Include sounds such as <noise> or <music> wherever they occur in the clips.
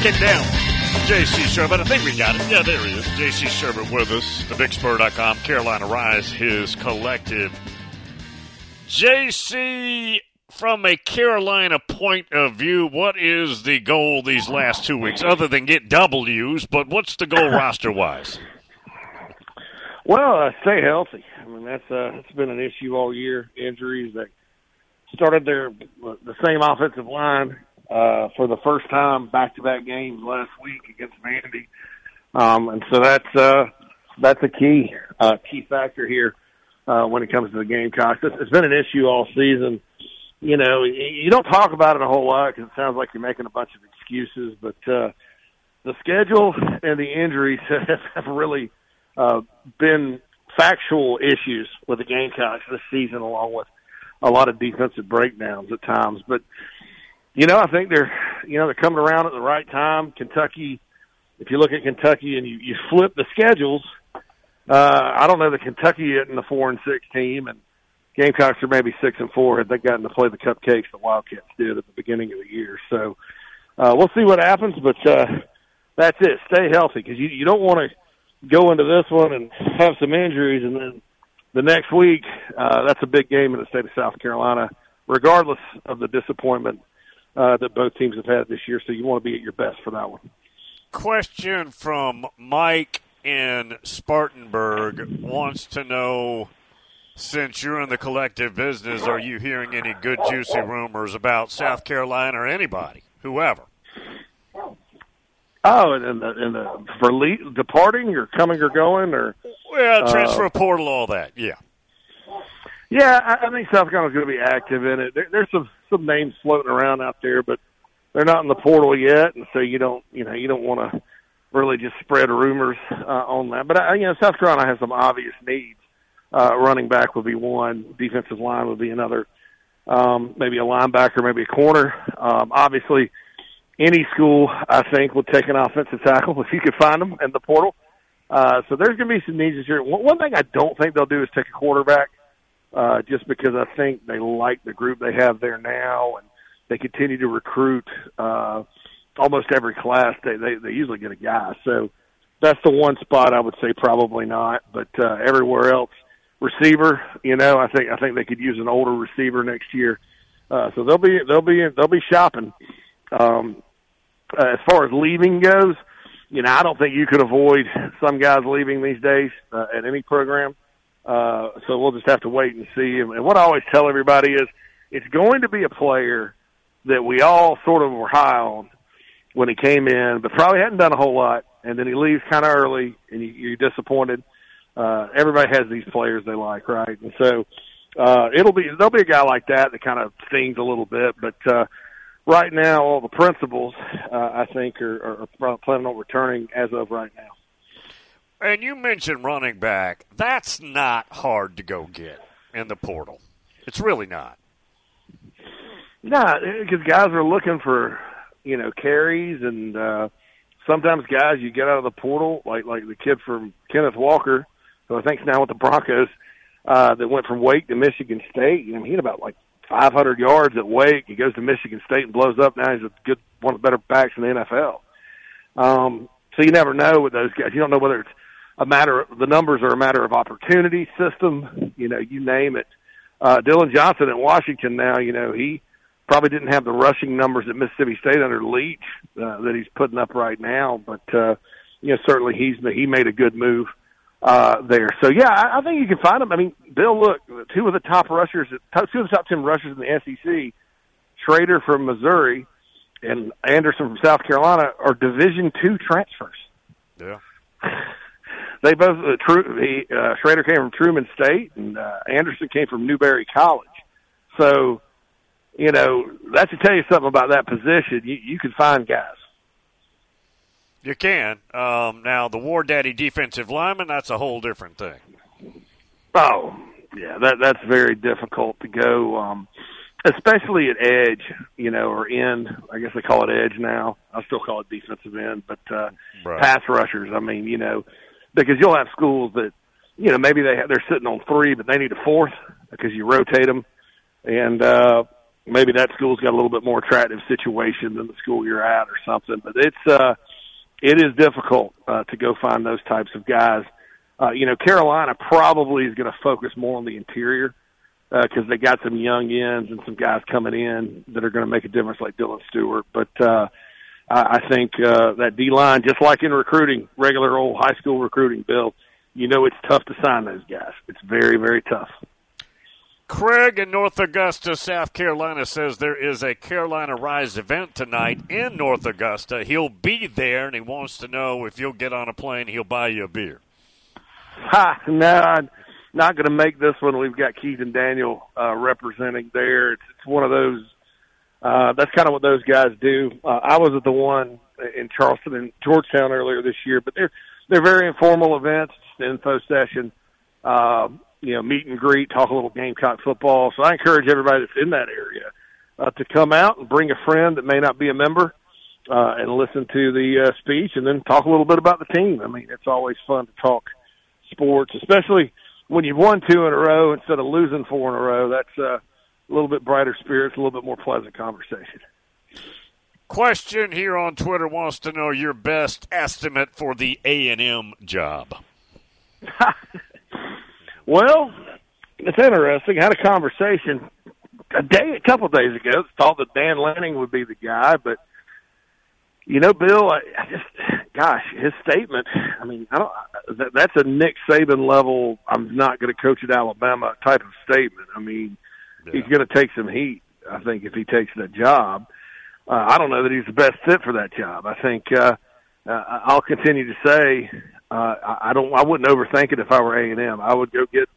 Tracking down J.C. Shurburtt. I think we got it. Yeah, there he is. J.C. Shurburtt with us. TheBigSpur.com. Carolina Rise, his collective. J.C., from a Carolina point of view, what is the goal these last two weeks, other than get W's? But what's the goal roster wise? Well, uh, stay healthy. I mean, that's uh, that's been an issue all year. Injuries. that started their the same offensive line uh, for the first time back to back games last week against Vandy, um, and so that's uh, that's a key uh, key factor here uh, when it comes to the Gamecocks. It's, it's been an issue all season. You know, you don't talk about it a whole lot because it sounds like you're making a bunch of excuses, but uh, the schedule and the injuries <laughs> have really uh, been factual issues with the Gamecocks this season, along with a lot of defensive breakdowns at times. But you know, I think they're you know they're coming around at the right time. Kentucky, if you look at Kentucky and you, you flip the schedules, uh, I don't know that Kentucky isn't the four and six team, and Gamecocks are maybe six and four had they gotten to play the cupcakes the Wildcats did at the beginning of the year. So uh, we'll see what happens, but uh, that's it. Stay healthy because you you don't want to go into this one and have some injuries, and then the next week uh, that's a big game in the state of South Carolina, regardless of the disappointment uh, that both teams have had this year. So you want to be at your best for that one. Question from Mike in Spartanburg wants to know since you're in the collective business, are you hearing any good, juicy rumors about South Carolina or anybody, whoever? Oh, and the, and the for le- departing or coming or going or well, transfer uh, portal, all that. Yeah, yeah. I, I think South Carolina's going to be active in it. There, there's some some names floating around out there, but they're not in the portal yet, and so you don't you know you don't want to really just spread rumors uh, on that. But I, you know, South Carolina has some obvious needs. Uh, running back would be one. Defensive line would be another. Um, maybe a linebacker, maybe a corner. Um, obviously, any school I think would take an offensive tackle <laughs> if you could find them in the portal. Uh, so there's going to be some needs this year. One, one thing I don't think they'll do is take a quarterback, uh, just because I think they like the group they have there now, and they continue to recruit. Uh, almost every class they, they they usually get a guy. So that's the one spot I would say probably not. But uh, everywhere else, receiver, you know, I think I think they could use an older receiver next year. Uh, so they'll be they'll be they'll be shopping. Um, uh, as far as leaving goes, you know, I don't think you could avoid some guys leaving these days uh, at any program. Uh, so we'll just have to wait and see. And what I always tell everybody is, it's going to be a player that we all sort of were high on when he came in, but probably hadn't done a whole lot. And then he leaves kind of early, and you, you're disappointed. Uh, everybody has these players they like, right? And so uh, it'll be there'll be a guy like that that kind of stings a little bit, but uh, right now all the principals uh, I think are, are planning on returning as of right now. And you mentioned running back. That's not hard to go get in the portal. It's really not. Nah, because guys are looking for you know carries, and uh, sometimes guys you get out of the portal, like like the kid from Kenneth Walker, who I think's now with the Broncos, uh, that went from Wake to Michigan State. You know, he had about like 500 yards at Wake. He goes to Michigan State and blows up. Now he's a good one of the better backs in the NFL. Um, so you never know with those guys. You don't know whether it's a matter the numbers are a matter of opportunity system. You know, you name it. Uh, Dillon Johnson at Washington now. You know, he probably didn't have the rushing numbers at Mississippi State under Leach uh, that he's putting up right now, but uh, you know certainly he's he made a good move uh, there. So yeah, I, I think you can find him. I mean, Bill, look, two of the top rushers, two of the top ten rushers in the SEC, Schrader from Missouri and Anderson from South Carolina, are Division two transfers. Yeah. <laughs> they both uh, true. He, uh, Schrader came from Truman State, and uh, Anderson came from Newberry College. So you know, that should tell you something about that position. You, you can find guys. You can. Um, now, the War Daddy defensive lineman, that's a whole different thing. Oh, yeah, that that's very difficult to go, um, especially at edge, you know, or end. I guess they call it edge now. I still call it defensive end, but uh, right. pass rushers. I mean, you know, because you'll have schools that, you know, maybe they have, they're sitting on three, but they need a fourth because you rotate them, and uh, maybe that school's got a little bit more attractive situation than the school you're at or something. But it's uh, it is difficult uh, to go find those types of guys. Uh, you know, Carolina probably is going to focus more on the interior because uh, they got some young ends and some guys coming in that are going to make a difference, like Dylan Stewart. But uh, I, I think uh, that D line, just like in recruiting, regular old high school recruiting, Bill, you know it's tough to sign those guys. It's very, very tough. Craig in North Augusta, South Carolina says there is a Carolina Rise event tonight in North Augusta. He'll be there and he wants to know if you'll get on a plane, he'll buy you a beer. <laughs> Ha, no, I'm not going to make this one. We've got Keith and Daniel uh, representing there. It's, it's one of those. Uh, that's kind of what those guys do. Uh, I was at the one in Charleston and Georgetown earlier this year, but they're they're very informal events, info session. Uh, you know, meet and greet, talk a little Gamecock football. So I encourage everybody that's in that area uh, to come out and bring a friend that may not be a member uh, and listen to the uh, speech and then talk a little bit about the team. I mean, it's always fun to talk sports, especially when you've won two in a row instead of losing four in a row. That's uh, a little bit brighter spirits, a little bit more pleasant conversation. Question here on Twitter wants to know your best estimate for the A and M job. <laughs> Well, it's interesting. I had a conversation a day, a couple of days ago. Thought that Dan Lanning would be the guy, but you know, Bill, I, I just, gosh, his statement. I mean, I don't. That, that's a Nick Saban level. I'm not going to coach at Alabama type of statement. I mean. He's going to take some heat. I think if he takes that job, uh, I don't know that he's the best fit for that job. I think uh, uh, I'll continue to say uh, I, don't. I wouldn't overthink it if I were A and M. I would go get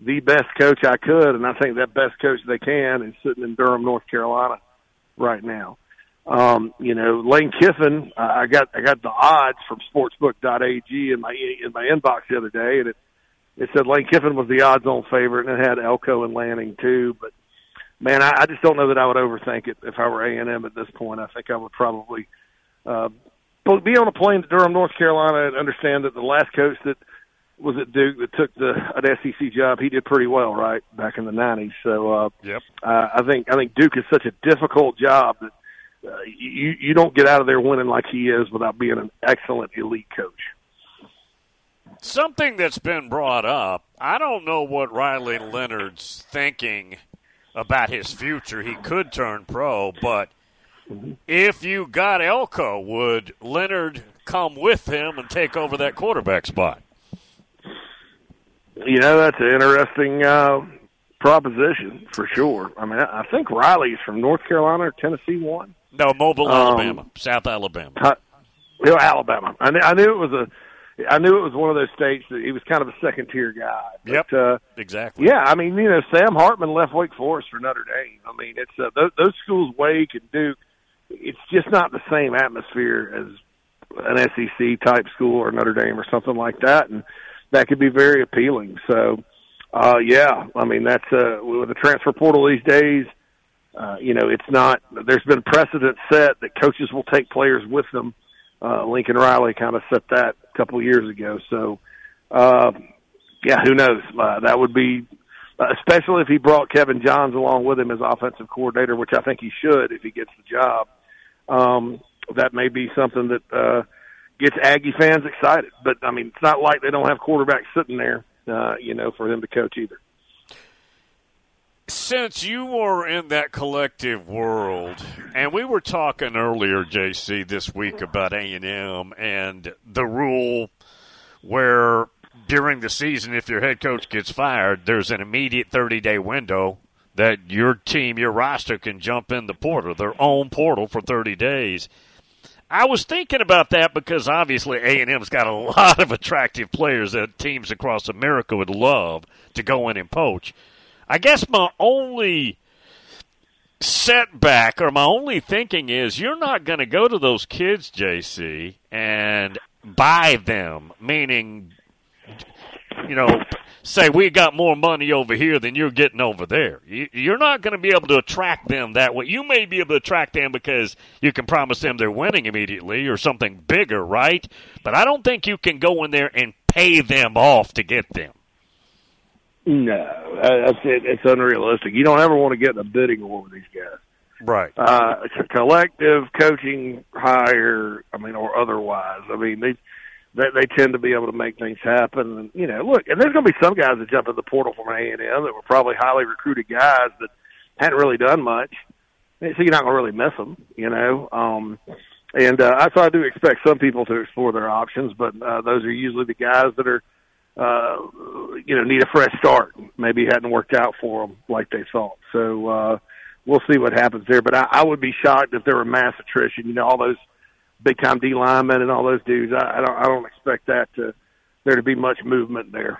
the best coach I could, and I think that best coach they can is sitting in Durham, North Carolina, right now. Um, you know, Lane Kiffin. Uh, I got I got the odds from Sportsbook.ag in my in my inbox the other day, and it it said Lane Kiffin was the odds-on favorite, and it had Elko and Lanning too. But man, I, I just don't know that I would overthink it if I were A and M at this point. I think I would probably uh, be on a plane to Durham, North Carolina, and understand that the last coach that was at Duke that took the an SEC job, he did pretty well, right, back in the '90s. So, uh, yep. Uh, I think I think Duke is such a difficult job that uh, you you don't get out of there winning like he is without being an excellent elite coach. Something that's been brought up. I don't know what Riley Leonard's thinking about his future. He could turn pro, but if you got Elko, would Leonard come with him and take over that quarterback spot? You know, that's an interesting uh, proposition for sure. I mean, I think Riley's from North Carolina or Tennessee. One? No, Mobile, um, Alabama, South Alabama. Uh, Alabama. I knew, I knew it was a. I knew it was one of those states that he was kind of a second tier guy. But, yep, uh, exactly. Yeah, I mean, you know, Sam Hartman left Wake Forest for Notre Dame. I mean, it's uh, those, those schools, Wake and Duke it's just not the same atmosphere as an SEC type school or Notre Dame or something like that, and that could be very appealing. So, uh, yeah, I mean that's uh, with the transfer portal these days. Uh, you know, it's not. There's been precedent set that coaches will take players with them. Uh, Lincoln Riley kind of set that a couple years ago. So, uh, yeah, who knows? Uh, that would be, uh, especially if he brought Kevin Johns along with him as offensive coordinator, which I think he should if he gets the job um, that may be something that uh, gets Aggie fans excited. But I mean, it's not like they don't have quarterbacks sitting there, uh, you know, for them to coach either. Since you are in that collective world, and we were talking earlier, JC, this week about A and M and the rule where during the season, if your head coach gets fired, there's an immediate 30 day window that your team, your roster can jump in the portal, their own portal for 30 days. I was thinking about that because obviously A&M's got a <laughs> lot of attractive players that teams across America would love to go in and poach. I guess my only setback or my only thinking is you're not going to go to those kids, JC, and buy them, meaning, you know, say we got more money over here than you're getting over there. You're not going to be able to attract them that way. You may be able to attract them because you can promise them they're winning immediately or something bigger, right? But I don't think you can go in there and pay them off to get them. No, that's it. It's unrealistic. You don't ever want to get in a bidding war with these guys. Right. Uh, collective coaching hire, I mean, or otherwise. I mean, they, they they tend to be able to make things happen. And you know, look, and there's going to be some guys that jump in the portal from A and M that were probably highly recruited guys that hadn't really done much. So you're not going to really miss them, you know. Um, and uh, so I do expect some people to explore their options, but uh, those are usually the guys that are, uh, you know, need a fresh start. Maybe it hadn't worked out for them like they thought. So uh, we'll see what happens there. But I, I would be shocked if there were mass attrition. You know, all those big time D linemen and all those dudes. I, I don't. I don't expect that to there to be much movement there.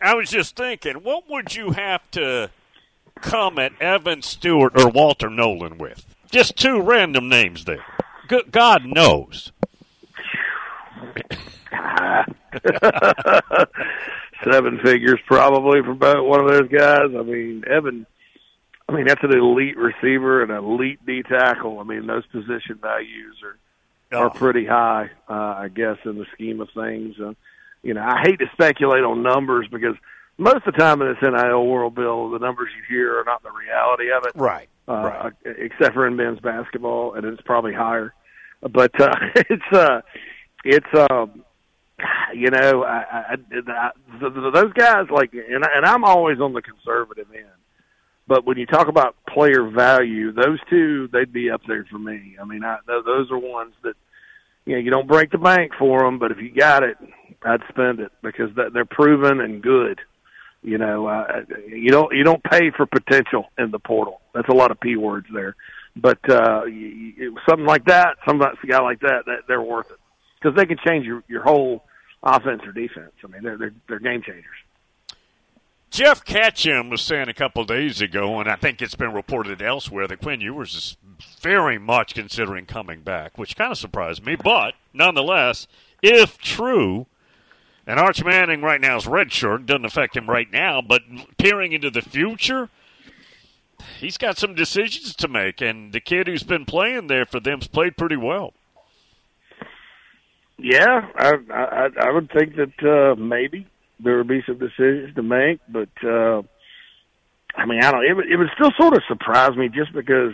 I was just thinking, what would you have to come at Evan Stewart or Walter Nolen with? Just two random names there. God knows. <laughs> Seven figures probably for about one of those guys. I mean, Evan. I mean, that's an elite receiver and an elite D tackle. I mean, those position values are are pretty high, uh, I guess, in the scheme of things. Uh, you know, I hate to speculate on numbers because most of the time in this NIL world, Bill, the numbers you hear are not the reality of it. Right. Uh, right. Except for in men's basketball, and it's probably higher. But uh, <laughs> it's uh, it's um, you know, I, I, I, those guys like, and, and I'm always on the conservative end. But when you talk about player value, those two they'd be up there for me. I mean, I, those are ones that you know you don't break the bank for them, but if you got it, I'd spend it because they're proven and good. You know, uh, you don't you don't pay for potential in the portal. That's a lot of p words there, but uh, you, you, something like that, some a guy like that, that they're worth it because they can change your your whole offense or defense. I mean, they're they're, they're game changers. Jeff Ketchum was saying a couple days ago, and I think it's been reported elsewhere that Quinn Ewers is very much considering coming back, which kind of surprised me. But nonetheless, if true, and Arch Manning right now is redshirt, doesn't affect him right now, but peering into the future, he's got some decisions to make, and the kid who's been playing there for them's played pretty well. Yeah, I I, I would think that uh, maybe there would be some decisions to make, but uh, I mean, I don't. It would, it would still sort of surprise me just because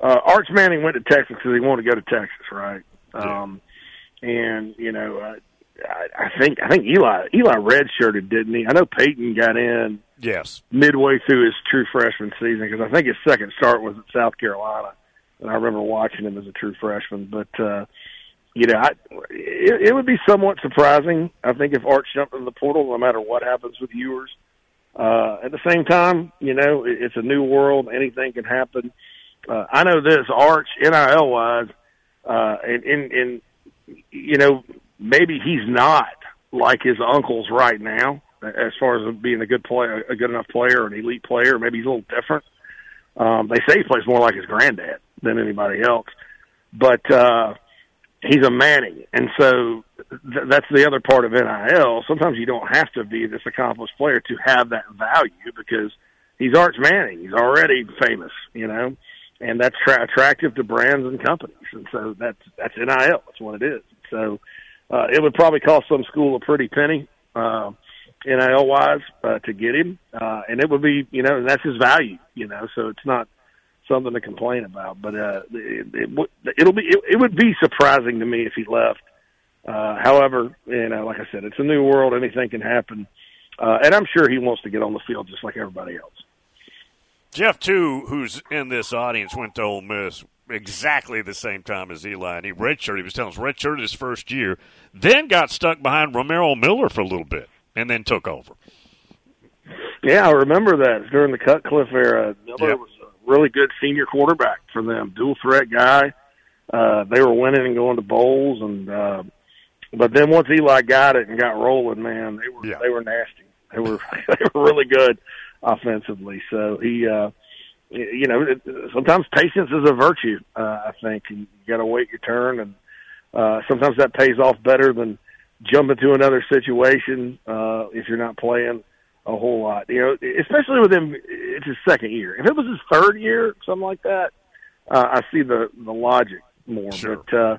uh, Arch Manning went to Texas because he wanted to go to Texas, right? Yeah. Um, and you know, uh, I, I think I think Eli Eli redshirted, didn't he? I know Peyton got in Yes. midway through his true freshman season because I think his second start was at South Carolina, and I remember watching him as a true freshman. But uh, you know, I, it, it would be somewhat surprising. I think if Arch jumped in the portal, no matter what happens with Ewers. Uh, at the same time, you know, it, it's a new world; anything can happen. Uh, I know this Arch NIL wise, uh, and, and and you know, maybe he's not like his uncles right now as far as being a good player, a good enough player, an elite player. Maybe he's a little different. Um, they say he plays more like his granddad than anybody else, but uh, he's a Manning, and so th- that's the other part of NIL. Sometimes you don't have to be this accomplished player to have that value because he's Arch Manning. He's already famous, you know, and that's tra- attractive to brands and companies, and so that's that's NIL. That's what it is. So uh, it would probably cost some school a pretty penny. Uh, NIL wise uh, to get him, uh, and it would be you know and that's his value, you know. So it's not something to complain about, but uh, it, it, it'll be it, it would be surprising to me if he left. Uh, however, you know, like I said, it's a new world; anything can happen, uh, and I'm sure he wants to get on the field just like everybody else. Jeff, too, who's in this audience, went to Ole Miss exactly the same time as Eli, and he redshirt. He was telling us redshirt his first year, then got stuck behind Romaro Miller for a little bit and then took over. Yeah, I remember that during the Cutcliffe era. Miller Yep. was really good senior quarterback for them, dual threat guy. Uh, they were winning and going to bowls, and uh, but then once Eli got it and got rolling, man, they were Yeah. they were nasty. They were <laughs> they were really good offensively. So he, uh, you know, it, sometimes patience is a virtue. Uh, I think you got to wait your turn, and uh, sometimes that pays off better than jump into another situation uh, if you're not playing a whole lot. You know, especially with him, it's his second year. If it was his third year, something like that, uh, I see the the logic more. Sure. But uh,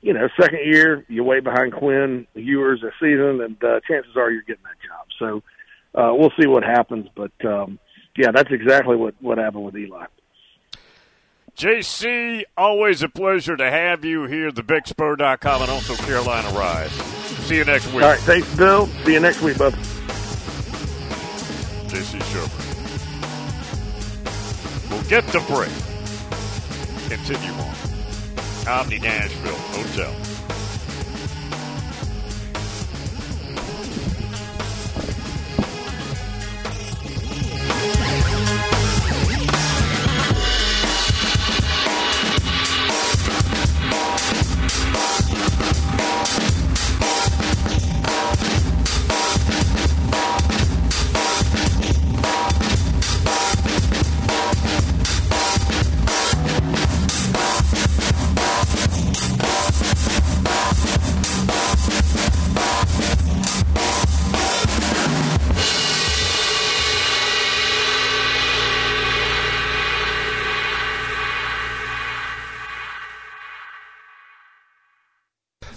you know, second year, you wait behind Quinn Ewers a season, and uh, chances are you're getting that job. So uh, we'll see what happens. But um, yeah, that's exactly what what happened with Eli. JC, always a pleasure to have you here at thebigspur.com and also Carolina Rise. See you next week. All right, thanks, Bill. See you next week, bud. JC Shurburtt. We'll get the break. Continue on. Omni Nashville Hotel.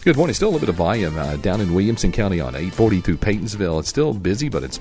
Good morning. Still a little bit of volume uh, down in Williamson County on 840 through Peytonsville. It's still busy, but it's